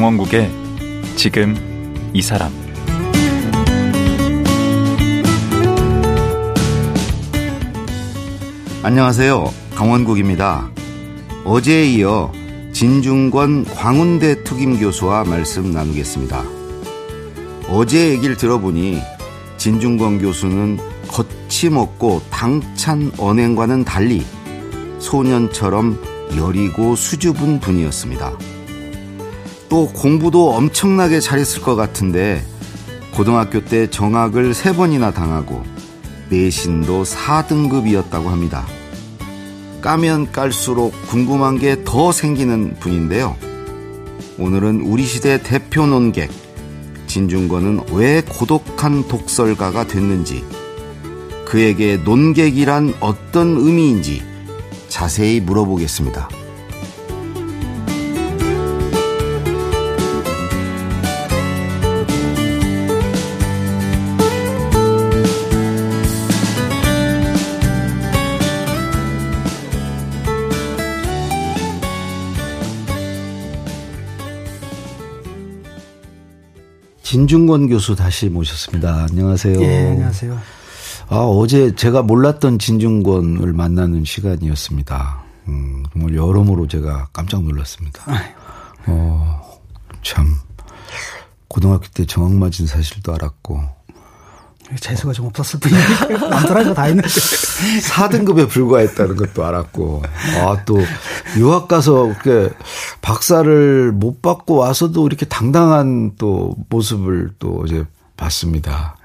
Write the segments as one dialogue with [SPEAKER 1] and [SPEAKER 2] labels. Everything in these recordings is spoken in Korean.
[SPEAKER 1] 강원국의 지금 이 사람
[SPEAKER 2] 안녕하세요. 강원국입니다. 어제에 이어 진중권 광운대 특임 교수와 말씀 나누겠습니다. 어제 얘기를 들어보니 진중권 교수는 거침없고 당찬 언행과는 달리 소년처럼 여리고 수줍은 분이었습니다. 또 공부도 엄청나게 잘했을 것 같은데 고등학교 때 정학을 세 번이나 당하고 내신도 4등급이었다고 합니다. 까면 깔수록 궁금한 게 더 생기는 분인데요. 오늘은 우리 시대 대표 논객 진중권은 왜 고독한 독설가가 됐는지 그에게 논객이란 어떤 의미인지 자세히 물어보겠습니다. 진중권 교수 다시 모셨습니다. 안녕하세요.
[SPEAKER 3] 예, 안녕하세요.
[SPEAKER 2] 아, 어제 제가 몰랐던 진중권을 만나는 시간이었습니다. 음, 정말 여러모로 제가 깜짝 놀랐습니다. 어, 참. 고등학교 때 정학 맞은 사실도 알았고.
[SPEAKER 3] 재수가 좀 없었을 뿐이니까 남들하고 다 있는데.
[SPEAKER 2] 4등급에 불과했다는 것도 알았고. 아, 또, 유학 가서, 그, 박사를 못 받고 와서도 이렇게 당당한 또 모습을 또 이제 봤습니다.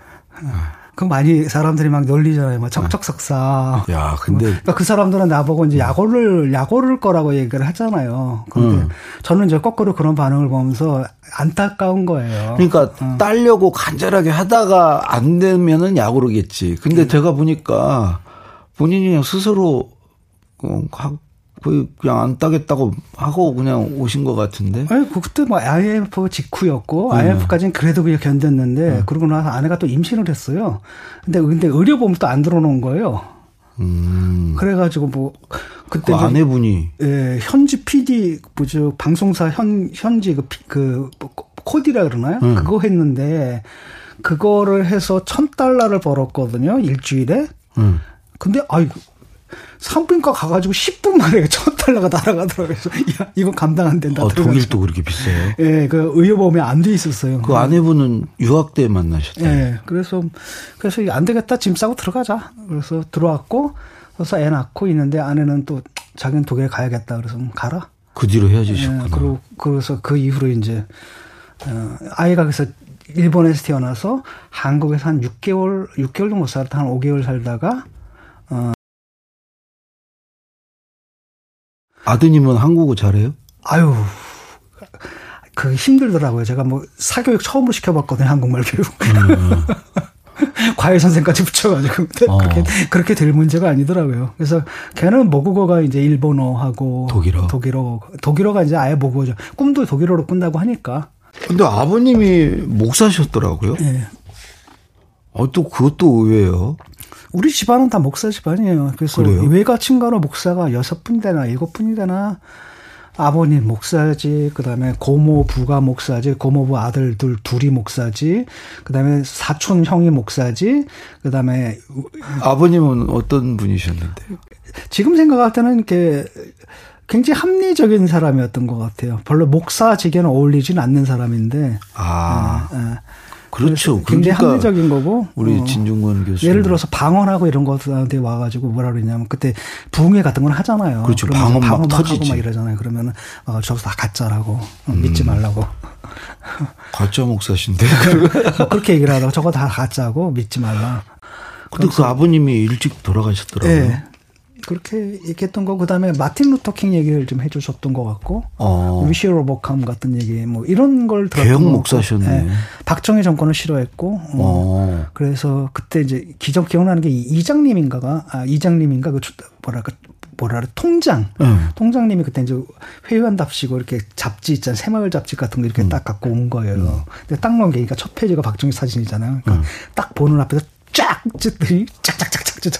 [SPEAKER 3] 그 많이 사람들이 막 놀리잖아요. 막 척척석사.
[SPEAKER 2] 야, 근데
[SPEAKER 3] 그러니까 그 사람들은 나보고 이제 약오를 약오를 거라고 얘기를 하잖아요. 근데 음. 저는 이제 거꾸로 그런 반응을 보면서 안타까운 거예요.
[SPEAKER 2] 그러니까 어. 따려고 간절하게 하다가 안 되면은 약오르겠지. 근데 음. 제가 보니까 본인이 스스로 어, 거의 그냥 안 따겠다고 하고 그냥 오신 것 같은데.
[SPEAKER 3] 아니, 그 그때 뭐 IMF 직후였고 네. IMF까지는 그래도 그냥 견뎠는데 네. 그러고 나서 아내가 또 임신을 했어요. 근데 근데 의료보험 또 안 들어놓은 거예요. 음. 그래가지고 뭐
[SPEAKER 2] 그때 그 아내분이
[SPEAKER 3] 예 현지 PD 뭐죠 방송사 현 현지 그, 그 코디라 그러나요? 음. 그거 했는데 그거를 해서 천 달러를 벌었거든요 일주일에. 음. 근데 아이고 산부인과 가가지고 10분 만에 천 달러가 날아가더라고요. 그래서 야 이거 감당 안 된다.
[SPEAKER 2] 아, 독일도 그렇게 비싸요?
[SPEAKER 3] 예, 그 의료보험이 안돼 있었어요.
[SPEAKER 2] 그 아내분은 유학 때 만나셨다.
[SPEAKER 3] 예, 그래서 그래서 안 되겠다 짐 싸고 들어가자. 그래서 들어왔고 그래서 애 낳고 있는데 아내는 또 자기는 독일 가야겠다. 그래서 가라.
[SPEAKER 2] 그 뒤로 헤어지셨구나. 예,
[SPEAKER 3] 그리고 그래서 그 이후로 이제 어, 아이가 그래서 일본에서 태어나서 한국에서 한 6개월 6개월 정도 살았다 한 5개월 살다가 어
[SPEAKER 2] 아드님은 한국어 잘해요?
[SPEAKER 3] 아유, 그 힘들더라고요. 제가 뭐 사교육 처음으로 시켜봤거든요. 한국말 교육. 음. 과외 선생까지 붙여가지고 어. 그렇게 그렇게 될 문제가 아니더라고요. 그래서 걔는 모국어가 이제 일본어하고
[SPEAKER 2] 독일어,
[SPEAKER 3] 독일어, 독일어가 이제 아예 모국어죠. 꿈도 독일어로 꾼다고 하니까.
[SPEAKER 2] 근데 아버님이 목사셨더라고요. 네. 어, 또 그것도 의외예요.
[SPEAKER 3] 우리 집안은 다 목사 집안이에요. 그래서 그래요? 외가 친가로 목사가 여섯 분이 되나 일곱 분이 되나 아버님 목사지, 그 다음에 고모 부가 목사지, 고모부 아들들 둘이 목사지, 그 다음에 사촌 형이 목사지, 그 다음에
[SPEAKER 2] 아버님은 어떤 분이셨는데?
[SPEAKER 3] 지금 생각할 때는 이렇게 굉장히 합리적인 사람이었던 것 같아요. 별로 목사직에는 어울리진 않는 사람인데.
[SPEAKER 2] 아. 네, 네. 그렇죠.
[SPEAKER 3] 굉장히 그러니까 합리적인 거고.
[SPEAKER 2] 우리 어. 진중권 교수.
[SPEAKER 3] 예를 들어서 방언하고 이런 것한테 와가지고 뭐라 그러냐면 그때 부흥회 같은 걸 하잖아요.
[SPEAKER 2] 그렇죠. 방언 막, 방언 막 터지지.
[SPEAKER 3] 막 이러잖아요. 그러면은 와 저거 다 가짜라고 어, 음. 믿지 말라고.
[SPEAKER 2] 가짜 목사신데.
[SPEAKER 3] 뭐 그렇게 얘기를 하다가 저거 다 가짜고 믿지 말라.
[SPEAKER 2] 근데 그 아버님이 일찍 돌아가셨더라고요. 네.
[SPEAKER 3] 그렇게 얘기했던 거 그다음에 마틴 루터 킹 얘기를 좀 해주셨던 것 같고 어. 위시 로버캄 같은 얘기 뭐 이런 걸
[SPEAKER 2] 개혁 목사셨네. 네.
[SPEAKER 3] 박정희 정권을 싫어했고 어. 어. 그래서 그때 이제 기적 기억나는 게 이장님인가가 아 이장님인가 그 뭐랄까 뭐라 그래 통장 음. 통장님이 그때 이제 회의한답시고 이렇게 잡지 있잖아요 새마을 잡지 같은 거 이렇게 음. 딱 갖고 온 거예요. 음. 근데 딱게 그러니까 첫 페이지가 박정희 사진이잖아요. 그러니까 딱 보는 앞에서 쫙 찢더니 짝짝짝짝 찢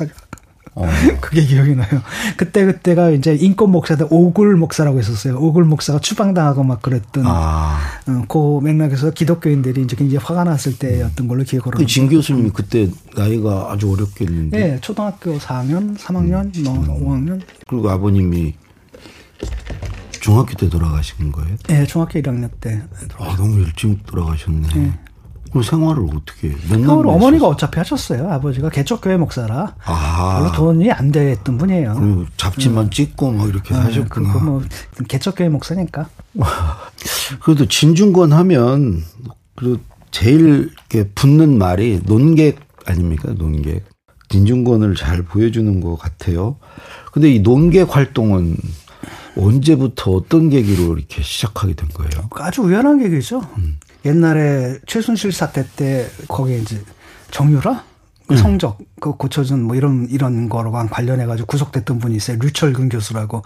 [SPEAKER 3] 어. 그게 기억이 나요. 그때 그때가 이제 인권 목사들 오글 목사라고 있었어요. 오글 목사가 추방당하고 막 그랬던 아. 어, 그 맥락에서 기독교인들이 이제 굉장히 화가 났을 때였던 걸로 기억을
[SPEAKER 2] 합니다. 진 교수님이 그때 나이가 아주 어렵겠는데.
[SPEAKER 3] 네, 초등학교 4학년, 3학년, 뭐 음. 뭐 5학년.
[SPEAKER 2] 그리고 아버님이 중학교 때 돌아가신 거예요?
[SPEAKER 3] 네, 중학교 1학년 때.
[SPEAKER 2] 아, 너무 일찍 돌아가셨네. 네. 그럼 생활을 어떻게?
[SPEAKER 3] 생활을 어머니가 어차피 하셨어요. 아버지가 개척교회 목사라. 아. 별로 돈이 안 됐던 분이에요.
[SPEAKER 2] 그리고 잡지만 음. 찍고 막 이렇게 네, 하셨구나. 뭐
[SPEAKER 3] 개척교회 목사니까.
[SPEAKER 2] 그래도 진중권 하면 그 제일 이렇게 붙는 말이 논객 아닙니까? 논객. 진중권을 잘 보여주는 것 같아요. 근데 이 논객 활동은 언제부터 어떤 계기로 이렇게 시작하게 된 거예요?
[SPEAKER 3] 아주 우연한 계기죠. 음. 옛날에 최순실 사태 때 거기에 이제 정유라 음. 성적 그 고쳐준 뭐 이런 이런 거랑 관련해 가지고 구속됐던 분이 있어요. 류철근 교수라고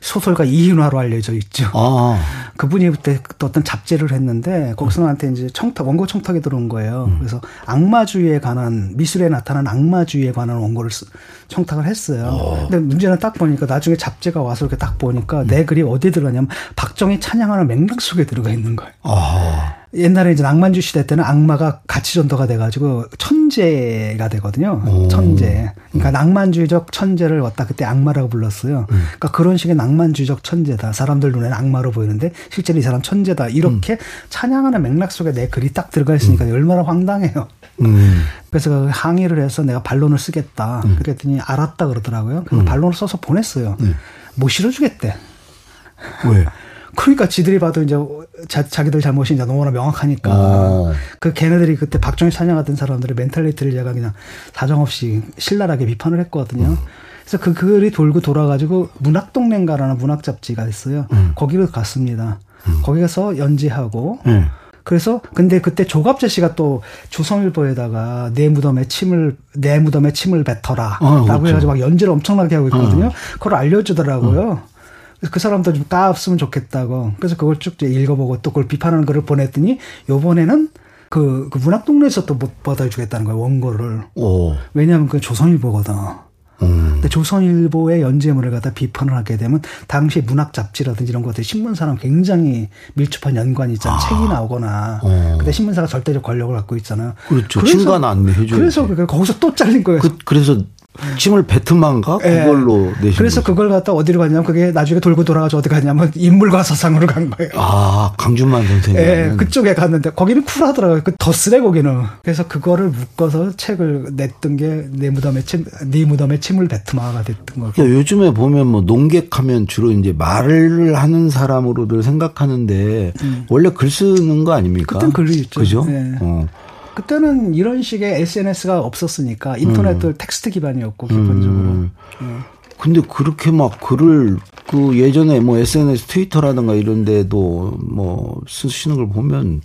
[SPEAKER 3] 소설가 이인화로 알려져 있죠. 아. 그분이 그때 또 어떤 잡지를 했는데 거기서 나한테 이제 청탁 원고 청탁이 들어온 거예요. 음. 그래서 악마주의에 관한 미술에 나타난 악마주의에 관한 원고를 청탁을 했어요. 어. 근데 문제는 딱 보니까 나중에 잡지가 와서 이렇게 딱 보니까 음. 내 글이 어디에 들어가냐면 박정희 찬양하는 맥락 속에 들어가 있는 거예요. 아. 옛날에 이제 낭만주 시대 때는 악마가 가치 전도가 돼가지고 천재가 되거든요. 오. 천재. 그러니까 음. 낭만주의적 천재를 갖다 그때 악마라고 불렀어요. 음. 그러니까 그런 식의 낭만주의적 천재다. 사람들 눈에는 악마로 보이는데 실제로 이 사람 천재다. 이렇게 음. 찬양하는 맥락 속에 내 글이 딱 들어가 있으니까 음. 얼마나 황당해요. 음. 그래서 그 항의를 해서 내가 반론을 쓰겠다. 음. 그랬더니 알았다 그러더라고요. 그래서 반론을 써서 보냈어요. 네. 못 실어주겠대.
[SPEAKER 2] 왜?
[SPEAKER 3] 그러니까 지들이 봐도 이제 자, 자기들 잘못이 이제 너무나 명확하니까 어. 그 걔네들이 그때 박정희 찬양하던 사람들의 mentality를 제가 그냥 사정없이 신랄하게 비판을 했거든요. 음. 그래서 그 글이 돌고 돌아가지고 문학동네인가라는 문학 잡지가 있어요. 음. 거기로 갔습니다. 음. 거기 가서 연재하고 음. 그래서 근데 그때 조갑재 씨가 또 조선일보에다가 내 무덤에 침을 내 무덤에 침을 뱉어라라고 아, 그렇죠. 해가지고 막 연재를 엄청나게 하고 있거든요. 어. 그걸 알려주더라고요. 어. 그 사람도 좀 까았으면 좋겠다고. 그래서 그걸 쭉 읽어보고 또 그걸 비판하는 글을 보냈더니 요번에는 그, 그 문학 동네에서 또 못 받아주겠다는 거예요, 원고를. 오. 왜냐하면 그 조선일보거든. 음. 근데 조선일보의 연재물을 갖다 비판을 하게 되면 당시 문학 잡지라든지 이런 것들 신문사랑 굉장히 밀접한 연관이 있잖아. 아. 책이 나오거나. 어. 근데 신문사가 절대적 권력을 갖고 있잖아요.
[SPEAKER 2] 그렇죠. 그래서, 친간 안내해줘요.
[SPEAKER 3] 그래서 거기서 또 잘린 거예요. 그,
[SPEAKER 2] 래서 침을 뱉은만가 네. 그걸로 내신
[SPEAKER 3] 그래서
[SPEAKER 2] 거죠.
[SPEAKER 3] 그걸 갖다 어디로 갔냐면 그게 나중에 돌고 돌아가서 어디 갔냐면 인물과 사상으로 간 거예요.
[SPEAKER 2] 아 강준만 선생님.
[SPEAKER 3] 예, 그쪽에 갔는데 거기는 쿨하더라고요. 그 더 쓰레 거기는. 그래서 그거를 묶어서 책을 냈던 게 내 무덤에 침, 네 무덤에 침을 뱉음아가 됐던 거고.
[SPEAKER 2] 그러니까 요즘에 보면 뭐 농객하면 주로 이제 말을 하는 사람으로들 생각하는데 음. 원래 글 쓰는 거 아닙니까?
[SPEAKER 3] 그땐 글이 있죠.
[SPEAKER 2] 그죠? 네. 어.
[SPEAKER 3] 그때는 이런 식의 SNS가 없었으니까 인터넷도 음. 텍스트 기반이었고 기본적으로. 음. 네.
[SPEAKER 2] 근데 그렇게 막 글을 그 예전에 뭐 SNS 트위터라든가 이런 데도 뭐 쓰시는 걸 보면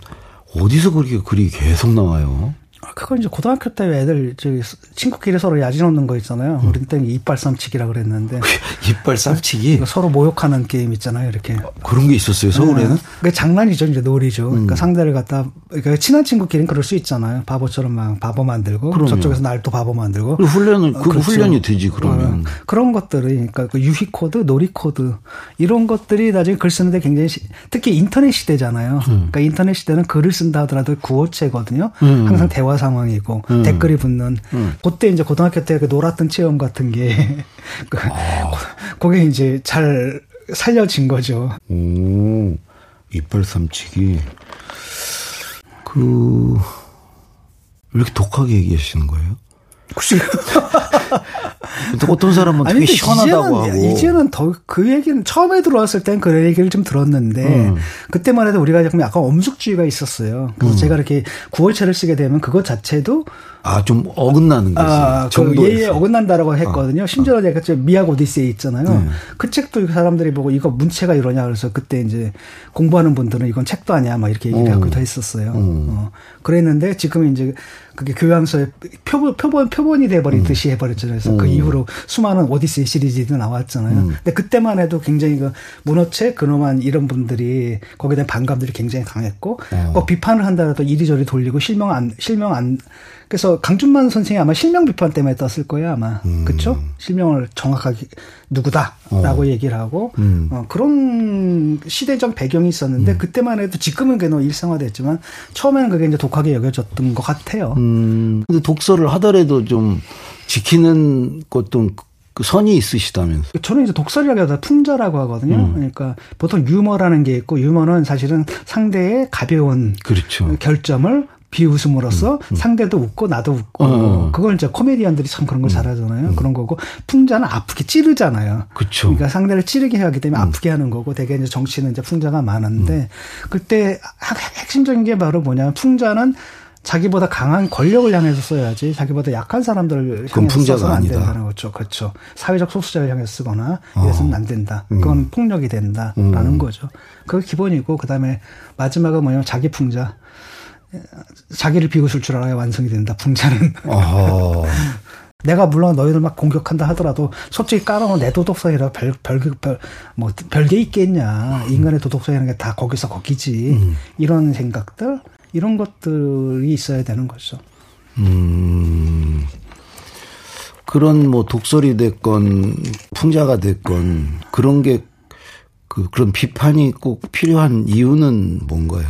[SPEAKER 2] 어디서 그렇게 글이 계속 나와요?
[SPEAKER 3] 아, 그건 이제 고등학교 때 애들 저기 친구끼리 서로 야지 놓는 거 있잖아요. 음. 우리 때는 이빨 쌈치기라 그랬는데.
[SPEAKER 2] 이빨 쌈치기?
[SPEAKER 3] 서로 모욕하는 게임 있잖아요. 이렇게.
[SPEAKER 2] 어, 그런 게 있었어요. 서울에는? 네.
[SPEAKER 3] 그게 장난이죠. 이제 놀이죠. 음. 그러니까 상대를 갖다 그러니까 친한 친구끼리는 그럴 수 있잖아요. 바보처럼 막 바보 만들고 그럼요. 저쪽에서 날 또 바보 만들고.
[SPEAKER 2] 훈련은 그 그렇죠. 훈련이 되지 그러면.
[SPEAKER 3] 어, 그런 것들을 그러니까 그 유희 코드, 놀이 코드 이런 것들이 나중에 글 쓰는데 굉장히 시, 특히 인터넷 시대잖아요. 음. 그러니까 인터넷 시대는 글을 쓴다 하더라도 구어체거든요. 음. 항상 대화 상황이고 음. 댓글이 붙는 음. 그때 이제 고등학교 때 그 놀았던 체험 같은 게 그, 아. 그게 이제 잘 살려진 거죠.
[SPEAKER 2] 오, 이빨 삼치기. 그, 왜 이렇게 독하게 얘기하시는 거예요?
[SPEAKER 3] 글쎄요.
[SPEAKER 2] 어떤 사람은 되게 아니, 시원하다고
[SPEAKER 3] 이제는, 하고. 이제는 더 그 얘기는 처음에 들어왔을 땐 그 얘기를 좀 들었는데 음. 그때만 해도 우리가 조금 약간 엄숙주의가 있었어요. 그래서 음. 제가 이렇게 구월체를 쓰게 되면 그것 자체도
[SPEAKER 2] 아, 좀 어긋나는 거지. 아,
[SPEAKER 3] 그 예에 어긋난다라고 했거든요. 어. 심지어 어. 제가 미학 오디세이 있잖아요. 네. 그 책도 사람들이 보고 이거 문체가 이러냐 그래서 그때 이제 공부하는 분들은 이건 책도 아니야 막 이렇게 얘기를 어. 하기도 했었어요. 어. 어. 그랬는데 지금 이제 그게 교양서의 표본 표본 표본이 돼버리듯이 음. 해버렸잖아요. 그래서 그 음. 그 이후로 수많은 오디세이 시리즈도 나왔잖아요. 음. 근데 그때만 해도 굉장히 그 문어체 근엄한 이런 분들이 거기에 대한 반감들이 굉장히 강했고 어. 뭐 비판을 한다라도 이리저리 돌리고 실명 안 실명 안 그래서 강준만 선생이 아마 실명 비판 때문에 떴을 거예요 아마 음. 그렇죠 실명을 정확하게 누구다라고 어. 얘기를 하고 음. 어, 그런 시대적 배경이 있었는데 음. 그때만 해도 지금은 그게 너무 일상화됐지만 처음에는 그게 이제 독하게 여겨졌던 것 같아요.
[SPEAKER 2] 음. 근데 독서를 하더라도 좀 지키는 것도 그 선이 있으시다면서.
[SPEAKER 3] 저는 이제 독설이라고 해서 풍자라고 하거든요. 음. 그러니까 보통 유머라는 게 있고 유머는 사실은 상대의 가벼운
[SPEAKER 2] 그렇죠.
[SPEAKER 3] 결점을 비웃음으로써 음, 음. 상대도 웃고 나도 웃고 어, 어. 그걸 이제 코미디언들이 참 그런 걸 음, 잘하잖아요. 음. 그런 거고 풍자는 아프게 찌르잖아요.
[SPEAKER 2] 그렇죠.
[SPEAKER 3] 그러니까 상대를 찌르게 하기 때문에 음. 아프게 하는 거고 대개 이제 정치는 이제 풍자가 많은데 음. 그때 핵심적인 게 바로 뭐냐면 풍자는 자기보다 강한 권력을 향해서 써야지 자기보다 약한 사람들을 향해서 써서는 안 된다는 거죠. 그렇죠. 사회적 소수자를 향해서 쓰거나 어. 이래서는 안 된다. 그건 폭력이 된다라는 거죠. 그게 기본이고 그다음에 마지막은 뭐냐면 자기 풍자. 자기를 비웃을 줄 알아야 완성이 된다. 풍자는. 내가 물론 너희들 막 공격한다 하더라도 솔직히 까놓은 내 도덕성이라 별, 별, 별, 뭐, 별게 있겠냐. 인간의 도덕성이라는 게 다 거기서 거기지. 음. 이런 생각들, 이런 것들이 있어야 되는 거죠. 음.
[SPEAKER 2] 그런 뭐 독설이 됐건, 풍자가 됐건, 그런 게, 그, 그런 비판이 꼭 필요한 이유는 뭔가요?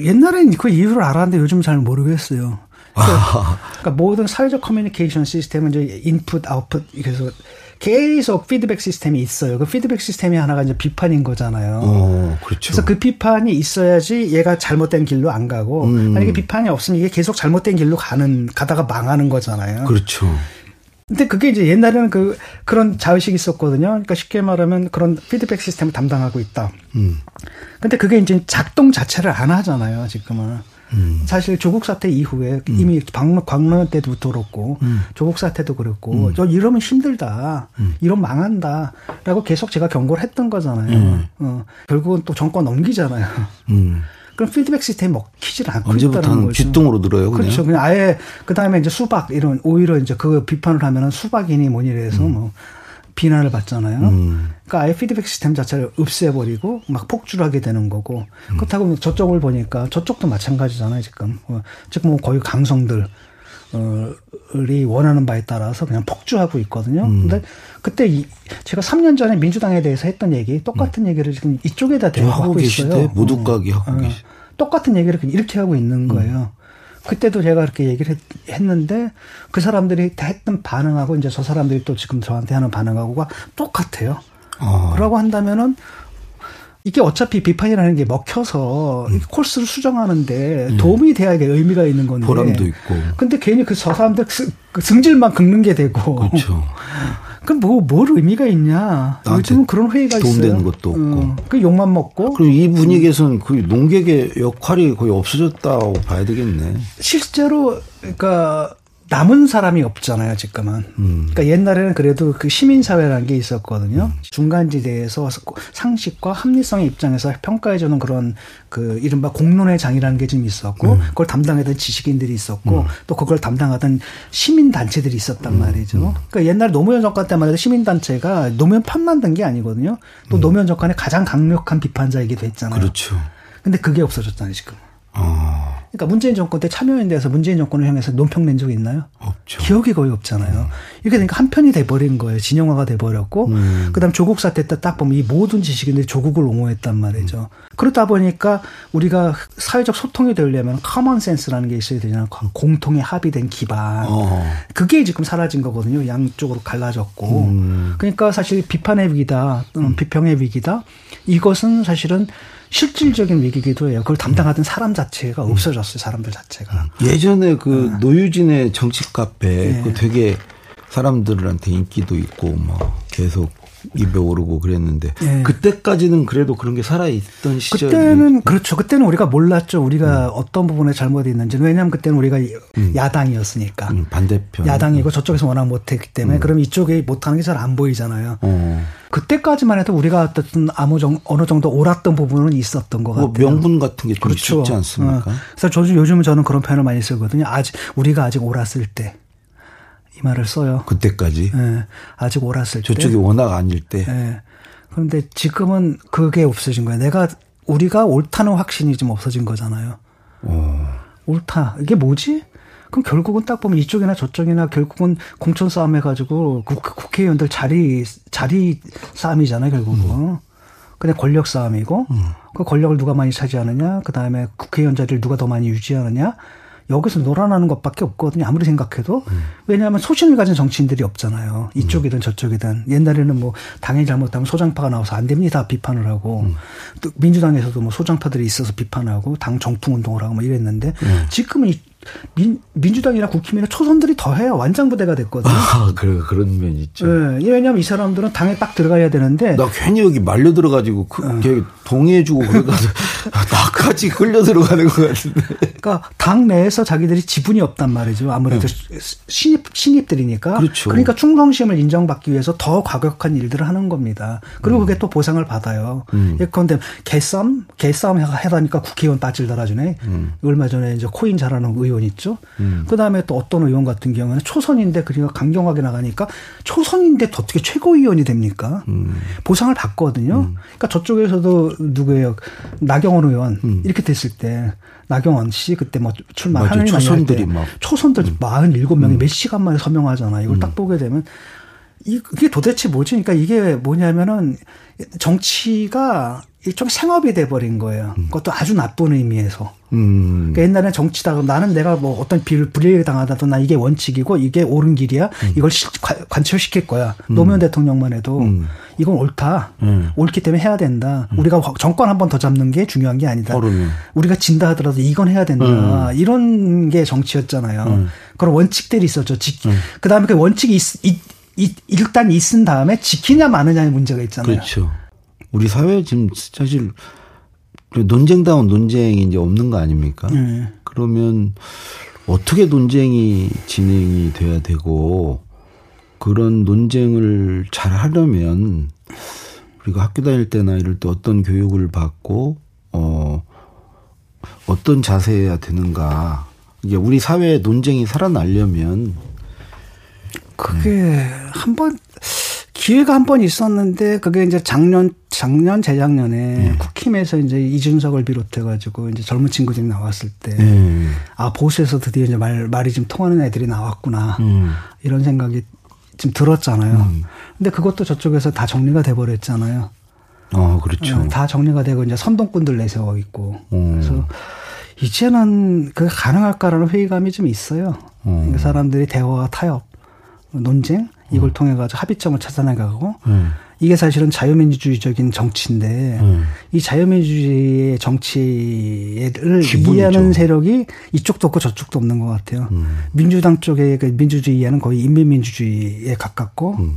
[SPEAKER 3] 옛날엔 그 이유를 알았는데 요즘 잘 모르겠어요. 그러니까, 그러니까 모든 사회적 커뮤니케이션 시스템은 이제 인풋, 아웃풋, 그래서 계속 피드백 시스템이 있어요. 그 피드백 시스템이 하나가 이제 비판인 거잖아요.
[SPEAKER 2] 어, 그렇죠.
[SPEAKER 3] 그래서 그 비판이 있어야지 얘가 잘못된 길로 안 가고 음. 만약에 비판이 없으면 이게 계속 잘못된 길로 가는 가다가 망하는 거잖아요.
[SPEAKER 2] 그렇죠.
[SPEAKER 3] 근데 그게 이제 옛날에는 그 그런 자의식이 있었거든요. 그러니까 쉽게 말하면 그런 피드백 시스템을 담당하고 있다. 음. 근데 그게 이제 작동 자체를 안 하잖아요, 지금은. 음. 사실 조국 사태 이후에 음. 이미 광론, 광론 때도 그렇고 음. 조국 사태도 그렇고 음. 저 이러면 힘들다, 음. 이러면 망한다라고 계속 제가 경고를 했던 거잖아요. 음. 어, 결국은 또 정권 넘기잖아요. 그럼 피드백 시스템이 먹히질 않고
[SPEAKER 2] 언제부터 쥐똥으로 늘어요.
[SPEAKER 3] 그냥. 그렇죠. 그냥 아예 그 다음에 이제 수박 이런 오히려 이제 그 비판을 하면은 수박이니 뭐니 래서 뭐 비난을 받잖아요. 음. 그러니까 아예 피드백 시스템 자체를 없애버리고 막 폭주하게 되는 거고 음. 그렇다고 저쪽을 보니까 저쪽도 마찬가지잖아요 지금 어, 지금 뭐 거의 강성들 이 원하는 바에 따라서 그냥 폭주하고 있거든요. 음. 근데 그때 이 제가 3년 전에 민주당에 대해서 했던 얘기 똑같은 음. 얘기를 지금 이쪽에다 대고 하고 있어요.
[SPEAKER 2] 모두가기 하고 어. 계시.
[SPEAKER 3] 똑같은 얘기를 이렇게 하고 있는 거예요. 음. 그때도 제가 그렇게 얘기를 했, 는데그 사람들이 했던 반응하고 이제 저 사람들이 또 지금 저한테 하는 반응하고가 똑같아요. 어. 그러고 한다면은 이게 어차피 비판이라는 게 먹혀서 음. 코스를 수정하는데 음. 도움이 돼야 이게 의미가 있는 건데.
[SPEAKER 2] 보람도 있고.
[SPEAKER 3] 근데 괜히 그 저 사람들 그 승질만 긁는 게 되고.
[SPEAKER 2] 그렇죠.
[SPEAKER 3] 그럼 뭐, 뭘 의미가 있냐. 요즘은 그런 회의가
[SPEAKER 2] 도움되는 것도 없고. 음,
[SPEAKER 3] 그 욕만 먹고.
[SPEAKER 2] 그럼 이 분위기에서는 그 농객의 역할이 거의 없어졌다고 봐야 되겠네.
[SPEAKER 3] 실제로, 그러니까 남은 사람이 없잖아요, 지금은. 음. 그러니까 옛날에는 그래도 그 시민사회라는 게 있었거든요. 음. 중간지대에서 상식과 합리성의 입장에서 평가해주는 그런 그 이른바 공론의 장이라는 게 좀 있었고, 음. 그걸 담당하던 지식인들이 있었고, 음. 또 그걸 담당하던 시민단체들이 있었단 음. 말이죠. 음. 그러니까 옛날 노무현 정권 때만 해도 시민단체가 노무현 판 만든 게 아니거든요. 또 노무현 정권의 가장 강력한 비판자이기도 했잖아요.
[SPEAKER 2] 그렇죠.
[SPEAKER 3] 근데 그게 없어졌잖아요, 지금.
[SPEAKER 2] 어.
[SPEAKER 3] 그러니까 문재인 정권 때 참여연대에서 문재인 정권을 향해서 논평 낸 적이 있나요?
[SPEAKER 2] 없죠.
[SPEAKER 3] 기억이 거의 없잖아요. 음. 이렇게 되니까 한편이 돼버린 거예요. 진영화가 돼버렸고, 음. 그다음 조국 사태 때 딱 보면 이 모든 지식인들이 조국을 옹호했단 말이죠. 음. 그러다 보니까 우리가 사회적 소통이 되려면 common sense라는 게 있어야 되잖아요. 공통의 합의된 기반. 어. 그게 지금 사라진 거거든요. 양쪽으로 갈라졌고. 음. 그러니까 사실 비판의 위기다, 또는 음. 비평의 위기다. 이것은 사실은 실질적인 위기기도 해요. 그걸 담당하던 사람 자체가 음. 없어졌어요. 사람들 자체가.
[SPEAKER 2] 음. 예전에 그 어. 노유진의 정치 카페 네. 그 되게 사람들한테 인기도 있고 뭐 계속 입에 오르고 그랬는데 네. 그때까지는 그래도 그런 게 살아 있던 시절
[SPEAKER 3] 그때는 그렇죠. 그때는 우리가 몰랐죠. 우리가 음. 어떤 부분에 잘못이 있는지. 왜냐하면 그때는 우리가 음. 야당이었으니까.
[SPEAKER 2] 음, 반대편.
[SPEAKER 3] 야당이고 저쪽에서 워낙 못했기 때문에 음. 그럼 이쪽에 못하는 게 잘 안 보이잖아요. 어. 그때까지만 해도 우리가 어쨌든 아무 정 어느 정도 옳았던 부분은 있었던
[SPEAKER 2] 것뭐
[SPEAKER 3] 같아요.
[SPEAKER 2] 명분 같은 게좀 그렇죠. 있지 않습니까? 어.
[SPEAKER 3] 그래서 저 요즘은 저는 그런 표현을 많이 쓰거든요. 아직 우리가 아직 옳았을 때. 이 말을 써요.
[SPEAKER 2] 그때까지.
[SPEAKER 3] 예. 아직 옳았을
[SPEAKER 2] 저쪽이 때. 저쪽이 워낙 아닐 때.
[SPEAKER 3] 예. 그런데 지금은 그게 없어진 거예요. 내가 우리가 옳다는 확신이 좀 없어진 거잖아요. 오. 옳다. 이게 뭐지? 그럼 결국은 딱 보면 이쪽이나 저쪽이나 결국은 공천 싸움 해가지고 국, 국회의원들 자리 자리 싸움이잖아요. 결국은. 음. 그냥 권력 싸움이고 음. 그 권력을 누가 많이 차지하느냐, 그 다음에 국회의원 자리를 누가 더 많이 유지하느냐, 여기서 놀아나는 것밖에 없거든요. 아무리 생각해도. 음. 왜냐하면 소신을 가진 정치인들이 없잖아요. 이쪽이든 저쪽이든. 옛날에는 뭐 당이 잘못하면 소장파가 나와서 안 됩니다. 비판을 하고. 음. 또 민주당에서도 뭐 소장파들이 있어서 비판하고 당 정풍 운동을 하고 뭐 이랬는데 음. 지금은 민, 민주당이나 국힘이나 초선들이 더해요. 완장부대가 됐거든요.
[SPEAKER 2] 아, 그래, 그런 면이 있죠.
[SPEAKER 3] 네, 왜냐하면 이 사람들은 당에 딱 들어가야 되는데.
[SPEAKER 2] 나 괜히 여기 말려 들어가지고, 그, 어. 동의해주고 그러다 나까지 끌려 들어가는 것 같은데.
[SPEAKER 3] 그러니까 당 내에서 자기들이 지분이 없단 말이죠. 아무래도 네. 신입, 신입들이니까. 그렇죠. 그러니까 충성심을 인정받기 위해서 더 과격한 일들을 하는 겁니다. 그리고 음. 그게 또 보상을 받아요. 음. 예컨대 개싸움, 개싸움 해다니까 국회의원 빠질 달아주네. 음. 얼마 전에 이제 코인 잘하는 의원 있죠. 음. 그 다음에 또 어떤 의원 같은 경우는 초선인데 그러니까 강경하게 나가니까 초선인데 어떻게 최고위원이 됩니까? 음. 보상을 받거든요. 음. 그러니까 저쪽에서도 누구예요? 나경원 의원 음. 이렇게 됐을 때 나경원 씨 그때 뭐 출마하는
[SPEAKER 2] 초선들이 막
[SPEAKER 3] 초선들 음. 47명이 음. 몇 시간 만에 서명하잖아. 이걸 음. 딱 보게 되면 이게 도대체 뭐지? 그러니까 이게 뭐냐면은 정치가 일종 생업이 돼버린 거예요. 음. 그것도 아주 나쁜 의미에서. 음. 그러니까 옛날에 정치다 나는 내가 뭐 어떤 비를 불이익 당하다도 나 이게 원칙이고 이게 옳은 길이야. 음. 이걸 시, 관철시킬 거야. 음. 노무현 대통령만 해도 음. 이건 옳다. 음. 옳기 때문에 해야 된다. 우리가 정권 한 번 더 잡는 게 중요한 게 아니다. 어른이. 우리가 진다 하더라도 이건 해야 된다. 이런 게 정치였잖아요. 그런 원칙들이 있었죠. 그 다음에 그 원칙이 있, 있, 있, 일단 있은 다음에 지키냐 마느냐의 문제가 있잖아요.
[SPEAKER 2] 그렇죠. 우리 사회에 지금 사실 논쟁다운 논쟁이 이제 없는 거 아닙니까? 네. 그러면 어떻게 논쟁이 진행이 돼야 되고 그런 논쟁을 잘 하려면 우리가 학교 다닐 때나 이럴 때 어떤 교육을 받고 어 어떤 자세해야 되는가 이게 우리 사회에 논쟁이 살아나려면
[SPEAKER 3] 그게 네. 한번 기회가 한 번 있었는데 그게 이제 작년 작년 재작년에 네. 국힘에서 이제 이준석을 비롯해 가지고 이제 젊은 친구들이 나왔을 때아 네. 보수에서 드디어 이제 말 말이 좀 통하는 애들이 나왔구나 음. 이런 생각이 좀 들었잖아요. 음. 근데 그것도 저쪽에서 다 정리가 돼 버렸잖아요.
[SPEAKER 2] 어, 그렇죠.
[SPEAKER 3] 네, 다 정리가 되고 이제 선동꾼들 내세워 있고 음. 그래서 이제는 그 가능할까라는 회의감이 좀 있어요. 음. 사람들이 대화와 타협, 논쟁 이걸 음. 통해 가지고 합의점을 찾아나가고 음. 이게 사실은 자유민주주의적인 정치인데 음. 이 자유민주주의의 정치를 이해하는 세력이 이쪽도 없고 저쪽도 없는 것 같아요. 음. 민주당 쪽의 그 민주주의는 거의 인민민주주의에 가깝고 음.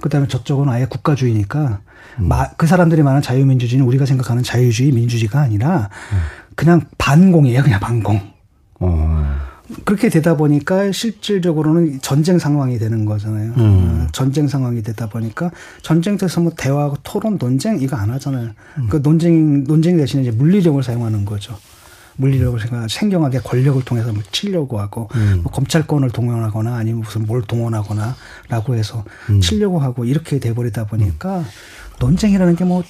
[SPEAKER 3] 그다음에 저쪽은 아예 국가주의니까 음. 그 사람들이 말하는 자유민주주의는 우리가 생각하는 자유주의 민주주의가 아니라 그냥 반공이에요, 그냥 반공. 어. 그렇게 되다 보니까 실질적으로는 전쟁 상황이 되는 거잖아요. 음. 어, 전쟁 상황이 되다 보니까 전쟁에서 뭐 대화하고 토론, 논쟁 이거 안 하잖아요. 음. 그 논쟁 논쟁 대신에 이제 물리력을 사용하는 거죠. 물리력을 생각 생경하게 권력을 통해서 뭐 치려고 하고 음. 뭐 검찰권을 동원하거나 아니면 무슨 뭘 동원하거나라고 해서 음. 치려고 하고 이렇게 돼버리다 보니까 음. 논쟁이라는 게 뭐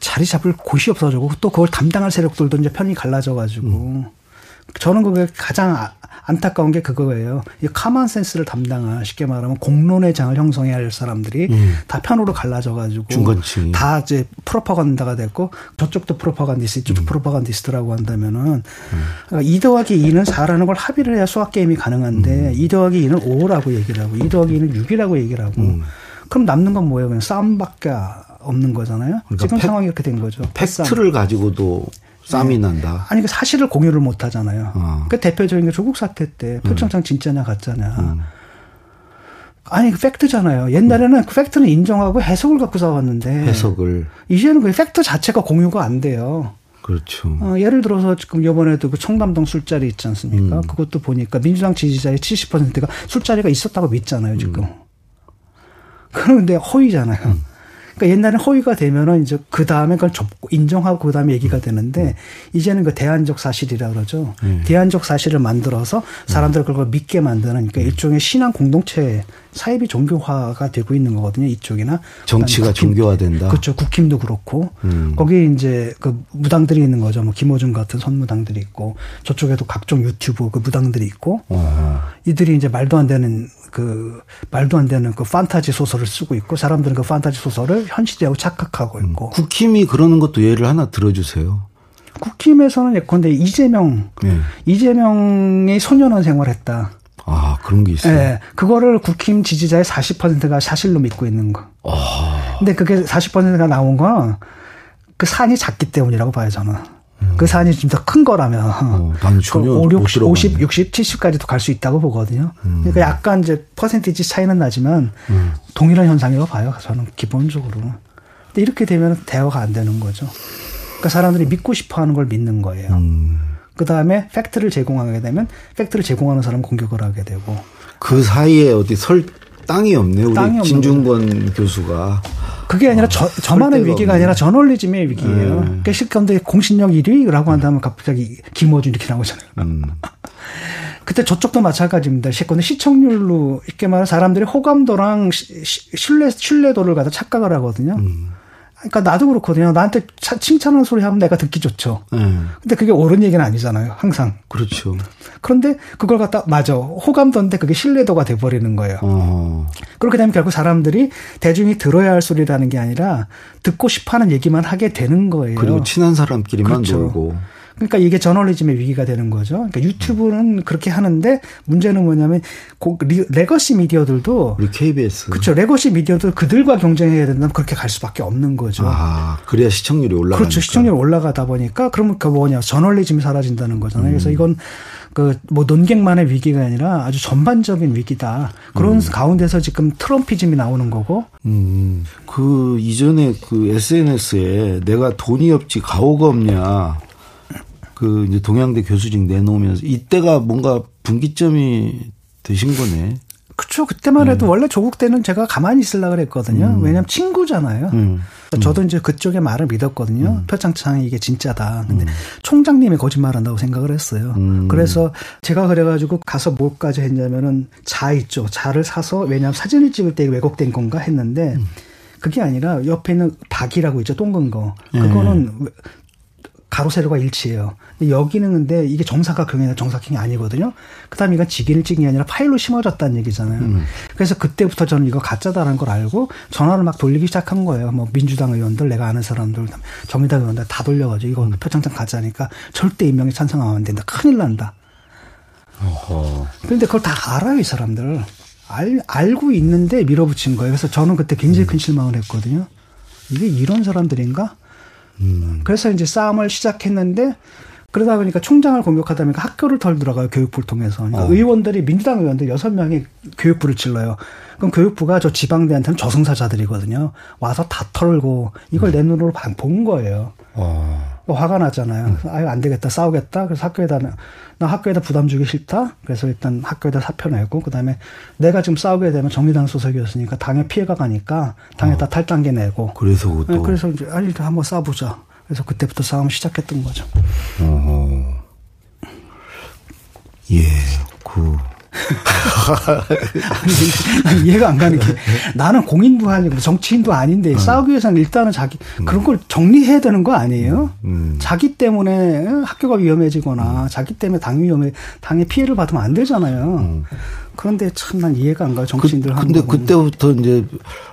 [SPEAKER 3] 자리 잡을 곳이 없어지고 또 그걸 담당할 세력들도 이제 편이 갈라져 가지고 저는 그게 가장 아, 안타까운 게 그거예요. 이 카만 센스를 담당한 쉽게 말하면 공론의 장을 형성해야 할 사람들이 음. 다 편으로 갈라져 가지고 다 이제 프로파간다가 됐고 저쪽도 propagandist, 이쪽도 음. propagandist라고 한다면은 음. 그러니까 2 더하기 2는 4라는 걸 합의를 해야 수학 게임이 가능한데 음. 2 더하기 2는 5라고 얘기를 하고 2 더하기 2는 6이라고 얘기를 하고 음. 그럼 남는 건 뭐예요? 그냥 싸움밖에 없는 거잖아요. 그러니까 지금 팩, 상황이 이렇게 된 거죠.
[SPEAKER 2] 팩트를 가지고도 쌈이 네. 난다.
[SPEAKER 3] 아니 그 사실을 공유를 못 하잖아요. 어. 그 대표적인 게 조국 사태 때 표창장 음. 진짜냐 가짜냐. 음. 아니 그 팩트잖아요. 옛날에는 음. 그 팩트는 인정하고 해석을 갖고 싸웠는데
[SPEAKER 2] 해석을
[SPEAKER 3] 이제는 그 팩트 자체가 공유가 안 돼요.
[SPEAKER 2] 그렇죠.
[SPEAKER 3] 어, 예를 들어서 지금 이번에도 그 청담동 술자리 있지 않습니까? 음. 그것도 보니까 민주당 지지자의 70%가 술자리가 있었다고 믿잖아요, 지금. 음. 그런데 허위잖아요. 음. 그러니까 옛날에 허위가 되면은 이제 그 다음에 그걸 접고 인정하고 그 다음에 얘기가 되는데 이제는 그 대안적 사실이라 그러죠. 음. 대안적 사실을 만들어서 사람들 그걸 믿게 만드는 그러니까 일종의 신앙 공동체 사이비 종교화가 되고 있는 거거든요. 이쪽이나
[SPEAKER 2] 정치가 국힘, 종교화된다.
[SPEAKER 3] 그렇죠. 국힘도 그렇고 음. 거기 이제 그 무당들이 있는 거죠. 뭐 김호중 같은 선무당들이 있고 저쪽에도 각종 유튜브 그 무당들이 있고 어허. 이들이 이제 말도 안 되는 그 말도 안 되는 그 판타지 소설을 쓰고 있고 사람들은 그 판타지 소설을 현실이라고 착각하고 음. 있고
[SPEAKER 2] 음. 국힘이 그러는 것도 예를 하나 들어주세요.
[SPEAKER 3] 국힘에서는 예컨대 이재명 네. 이재명이 소년원 생활했다.
[SPEAKER 2] 아, 그런 게 있어요. 네.
[SPEAKER 3] 그거를 국힘 지지자의 40%가 사실로 믿고 있는 거. 아. 근데 그게 40%가 나온 건 그 산이 작기 때문이라고 봐요, 저는. 음. 그 산이 좀 더 큰 거라면. 어,
[SPEAKER 2] 난 전혀 그 5,
[SPEAKER 3] 60, 50, 60, 70까지도 갈 수 있다고 보거든요. 음. 그러니까 약간 이제 퍼센티지 차이는 나지만 음. 동일한 현상이라고 봐요, 저는 기본적으로. 근데 이렇게 되면 대화가 안 되는 거죠. 그러니까 사람들이 믿고 싶어 하는 걸 믿는 거예요. 음. 그 다음에 팩트를 제공하게 되면 팩트를 제공하는 사람 공격을 하게 되고
[SPEAKER 2] 그 사이에 어디 설 땅이 없네 우리 땅이 진중권 교수가
[SPEAKER 3] 그게 아니라 저, 저만의 위기가 아니라 저널리즘의 위기예요. 네. 그러니까 실건데 공신력 1위라고 한다면 갑자기 김어준 이렇게 나오잖아요. 음. 그때 저쪽도 마찬가지입니다. 실건데 시청률로 이렇게 말하면 사람들이 호감도랑 시, 신뢰 신뢰도를 갖다 착각을 하거든요. 음. 그러니까 나도 그렇거든요. 나한테 칭찬하는 소리 하면 내가 듣기 좋죠. 네. 근데 그게 옳은 얘기는 아니잖아요. 항상.
[SPEAKER 2] 그렇죠.
[SPEAKER 3] 그런데 그걸 갖다 맞아. 호감도인데 그게 신뢰도가 돼 버리는 거예요. 어. 그렇게 되면 결국 사람들이 대중이 들어야 할 소리라는 게 아니라 듣고 싶어 하는 얘기만 하게 되는 거예요.
[SPEAKER 2] 그리고 친한 사람끼리만 그렇죠. 놀고.
[SPEAKER 3] 그러니까 이게 저널리즘의 위기가 되는 거죠. 그러니까 유튜브는 그렇게 하는데 문제는 뭐냐면 legacy media들도
[SPEAKER 2] 우리 KBS
[SPEAKER 3] 그렇죠. legacy media도 그들과 경쟁해야 된다면 그렇게 갈 수밖에 없는 거죠.
[SPEAKER 2] 아 그래야 시청률이 올라가.
[SPEAKER 3] 그렇죠. 시청률이 올라가다 보니까 그러면 그 뭐냐 저널리즘이 사라진다는 거잖아요. 음. 그래서 이건 그뭐 논객만의 위기가 아니라 아주 전반적인 위기다. 그런 음. 가운데서 지금 트럼피즘이 나오는 거고.
[SPEAKER 2] 음. 그 이전에 그 SNS에 내가 돈이 없지 가오가 없냐. 그 이제 동양대 교수직 내놓으면서 이때가 뭔가 분기점이 되신 거네.
[SPEAKER 3] 그렇죠. 그때만 해도 네. 원래 조국 때는 제가 가만히 있으려 고 그랬거든요. 음. 왜냐하면 친구잖아요. 음. 저도 이제 그쪽의 말을 믿었거든요. 음. 표창장이 이게 진짜다. 근데 음. 총장님이 거짓말한다고 생각을 했어요. 음. 그래서 제가 그래가지고 가서 뭘까지 했냐면은 자 있죠. 자를 사서 왜냐하면 사진을 찍을 때 왜곡된 건가 했는데 음. 그게 아니라 옆에 있는 박이라고 있죠. 동근 거. 예. 그거는 네. 가로 세로가 일치해요. 근데 여기는 근데 이게 정사각형이 아니라 정사각형이 아니거든요. 그다음에 이건 직일찍이 아니라 파일로 심어졌다는 얘기잖아요. 음. 그래서 그때부터 저는 이거 가짜다라는 걸 알고 전화를 막 돌리기 시작한 거예요. 뭐 민주당 의원들, 내가 아는 사람들, 정의당 의원들 다 돌려가지고 이거 표창장 가짜니까 절대 임명에 찬성하면 안 된다. 큰일 난다. 어허. 그런데 그걸 다 알아요, 이 사람들. 알, 알고 있는데 밀어붙인 거예요. 그래서 저는 그때 굉장히 큰 실망을 했거든요. 이게 이런 사람들인가? 음. 그래서 이제 싸움을 시작했는데 그러다 보니까 총장을 공격하다 보니까 학교를 털들어가요 교육부를 통해서. 그러니까 어. 의원들이 민주당 의원들 여섯 명이 교육부를 찔러요. 그럼 교육부가 저 지방대한테는 저승사자들이거든요. 와서 다 털고 이걸 음. 내 눈으로 본 거예요. 어. 화가 나잖아요. 음. 아유 안 되겠다 싸우겠다. 그래서 학교에다 나 학교에다 부담 주기 싫다. 그래서 일단 학교에다 사표 내고 그다음에 내가 지금 싸우게 되면 정의당 소속이었으니까 당에 피해가 가니까 당에다 어. 탈당계 내고.
[SPEAKER 2] 그래서 또.
[SPEAKER 3] 네, 그래서 이제 아니 한번 싸보자. 그래서 그때부터 싸움 시작했던 거죠.
[SPEAKER 2] 어. 예, 그.
[SPEAKER 3] 아니, 이해가 안 가는 게 나는 공인도 아니고 정치인도 아닌데 음. 싸우기 위해서는 일단은 자기 음. 그런 걸 정리해야 되는 거 아니에요? 음. 자기 때문에 학교가 위험해지거나 음. 자기 때문에 당 위험해 당에 피해를 받으면 안 되잖아요. 음. 그런데 참 난 이해가 안 가요 정치인들
[SPEAKER 2] 그, 근데 그때부터 이제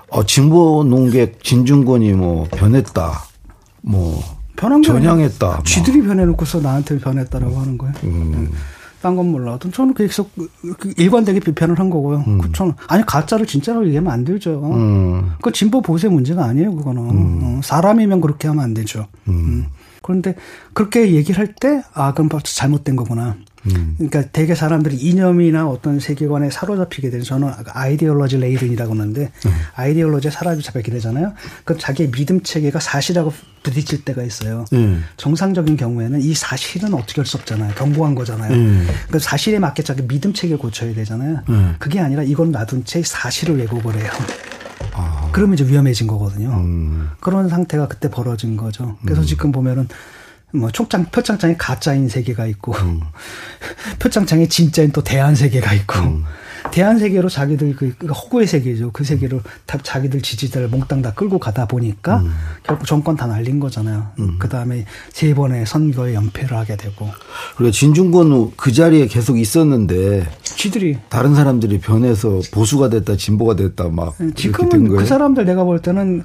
[SPEAKER 2] 어, 진보 농객 진중권이 뭐 변했다. 뭐 변한 전향했다.
[SPEAKER 3] 쥐들이 변해놓고서 나한테 변했다라고 하는 거예요. 음. 딴건 몰라도 저는 계속 그 일관되게 비판을 한 거고요. 음. 그렇죠. 아니 가짜를 진짜로 얘기하면 안 되죠. 음. 그 진보 보세 문제가 아니에요. 그거는 음. 어, 사람이면 그렇게 하면 안 되죠. 음. 음. 그런데 그렇게 얘기를 할 때 아 그럼 잘못된 거구나. 음. 그러니까 대개 사람들이 이념이나 어떤 세계관에 사로잡히게 되는 저는 아이디올로지 레이든이라고 하는데 음. 아이디올로지에 사로잡히게 되잖아요. 그 자기의 믿음 체계가 사실하고 부딪힐 때가 있어요. 음. 정상적인 경우에는 이 사실은 어떻게 할 수 없잖아요. 경고한 거잖아요. 음. 그 사실에 맞게 자기 믿음 체계를 고쳐야 되잖아요. 음. 그게 아니라 이건 놔둔 채 사실을 왜곡을 해요. 아. 그러면 이제 위험해진 거거든요. 음. 그런 상태가 그때 벌어진 거죠. 그래서 음. 지금 보면은 뭐 총장 표창장에 가짜인 세계가 있고 음. 표창장에 진짜인 또 대한 세계가 있고 음. 대한 세계로 자기들 그, 그 허구의 세계죠. 그 세계로 다 자기들 지지자를 몽땅 다 끌고 가다 보니까 음. 결국 정권 다 날린 거잖아요. 음. 그 다음에 세 번의 선거에 연패를 하게 되고.
[SPEAKER 2] 그리고 진중권 그 자리에 계속 있었는데.
[SPEAKER 3] 지들이
[SPEAKER 2] 다른 사람들이 변해서 보수가 됐다 진보가 됐다 막. 네,
[SPEAKER 3] 지금은 그 사람들 내가 볼 때는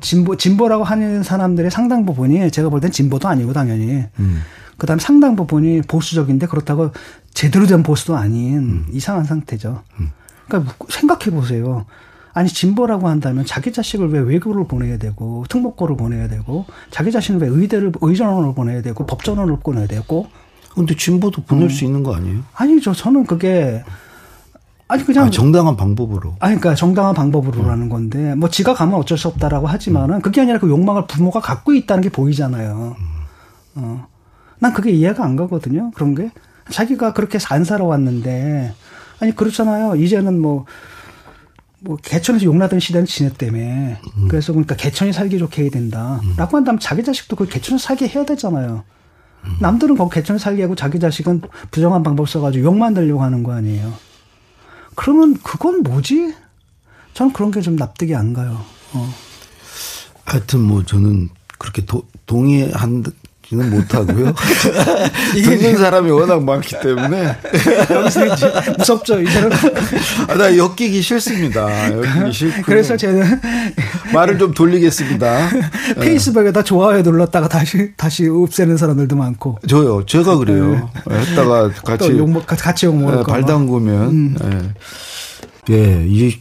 [SPEAKER 3] 진보 진보라고 하는 사람들의 상당 부분이 제가 볼 땐 진보도 아니고 당연히. 음. 그다음 상당 부분이 보수적인데 그렇다고 제대로 된 보수도 아닌 음. 이상한 상태죠. 음. 그러니까 생각해 보세요. 아니 진보라고 한다면 자기 자식을 왜 외국으로 보내야 되고 특목고를 보내야 되고 자기 자신을 왜 의대를 의전원을 보내야 되고 법전원을 보내야 되고
[SPEAKER 2] 근데 진보도 보낼 음. 수 있는 거 아니에요?
[SPEAKER 3] 아니죠. 저는 그게 아니 그냥 아,
[SPEAKER 2] 정당한 방법으로.
[SPEAKER 3] 아니 그러니까 정당한 방법으로라는 음. 건데 뭐 지가 가면 어쩔 수 없다라고 하지만은 그게 아니라 그 욕망을 부모가 갖고 있다는 게 보이잖아요. 음. 어. 난 그게 이해가 안 가거든요. 그런 게. 자기가 그렇게 안 살아왔는데, 아니, 그렇잖아요. 이제는 뭐, 뭐, 개천에서 용나던 시대는 지냈다며. 음. 그래서 그러니까 개천이 살기 좋게 해야 된다. 음. 라고 한다면 자기 자식도 그 개천에서 살게 해야 되잖아요. 음. 남들은 거기 개천에 살게 하고 자기 자식은 부정한 방법 써가지고 욕 만들려고 하는 거 아니에요. 그러면 그건 뭐지? 저는 그런 게 좀 납득이 안 가요. 어.
[SPEAKER 2] 하여튼 뭐 저는 그렇게 도, 동의한 지는 못하고요. 듣는 사람이 워낙 많기 때문에.
[SPEAKER 3] 여기서 이제 무섭죠, 이제는.
[SPEAKER 2] 아, 나 엮이기 싫습니다. 엮이기 싫고.
[SPEAKER 3] 그래서 저는.
[SPEAKER 2] 말을 좀 돌리겠습니다.
[SPEAKER 3] 페이스북에다 좋아요 눌렀다가 다시, 다시 없애는 사람들도 많고.
[SPEAKER 2] 저요. 제가 그래요. 네. 했다가 같이.
[SPEAKER 3] 욕, 같이 욕먹을 네,
[SPEAKER 2] 발 담그면. 음. 네. 예, 이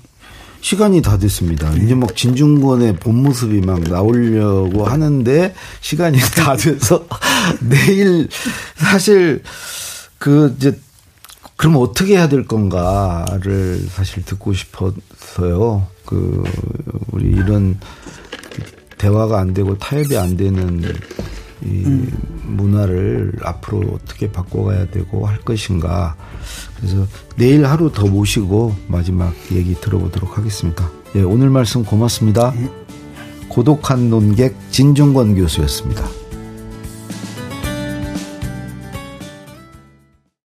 [SPEAKER 2] 시간이 다 됐습니다. 네. 이제 막 진중권의 본 모습이 막 나오려고 하는데 시간이 다 돼서 내일 사실 그 이제 그럼 어떻게 해야 될 건가를 사실 듣고 싶었어요. 그 우리 이런 대화가 안 되고 타협이 안 되는 이 음. 문화를 앞으로 어떻게 바꿔가야 되고 할 것인가. 그래서 내일 하루 더 모시고 마지막 얘기 들어보도록 하겠습니다. 예, 오늘 말씀 고맙습니다. 네. 고독한 논객 진중권 교수였습니다.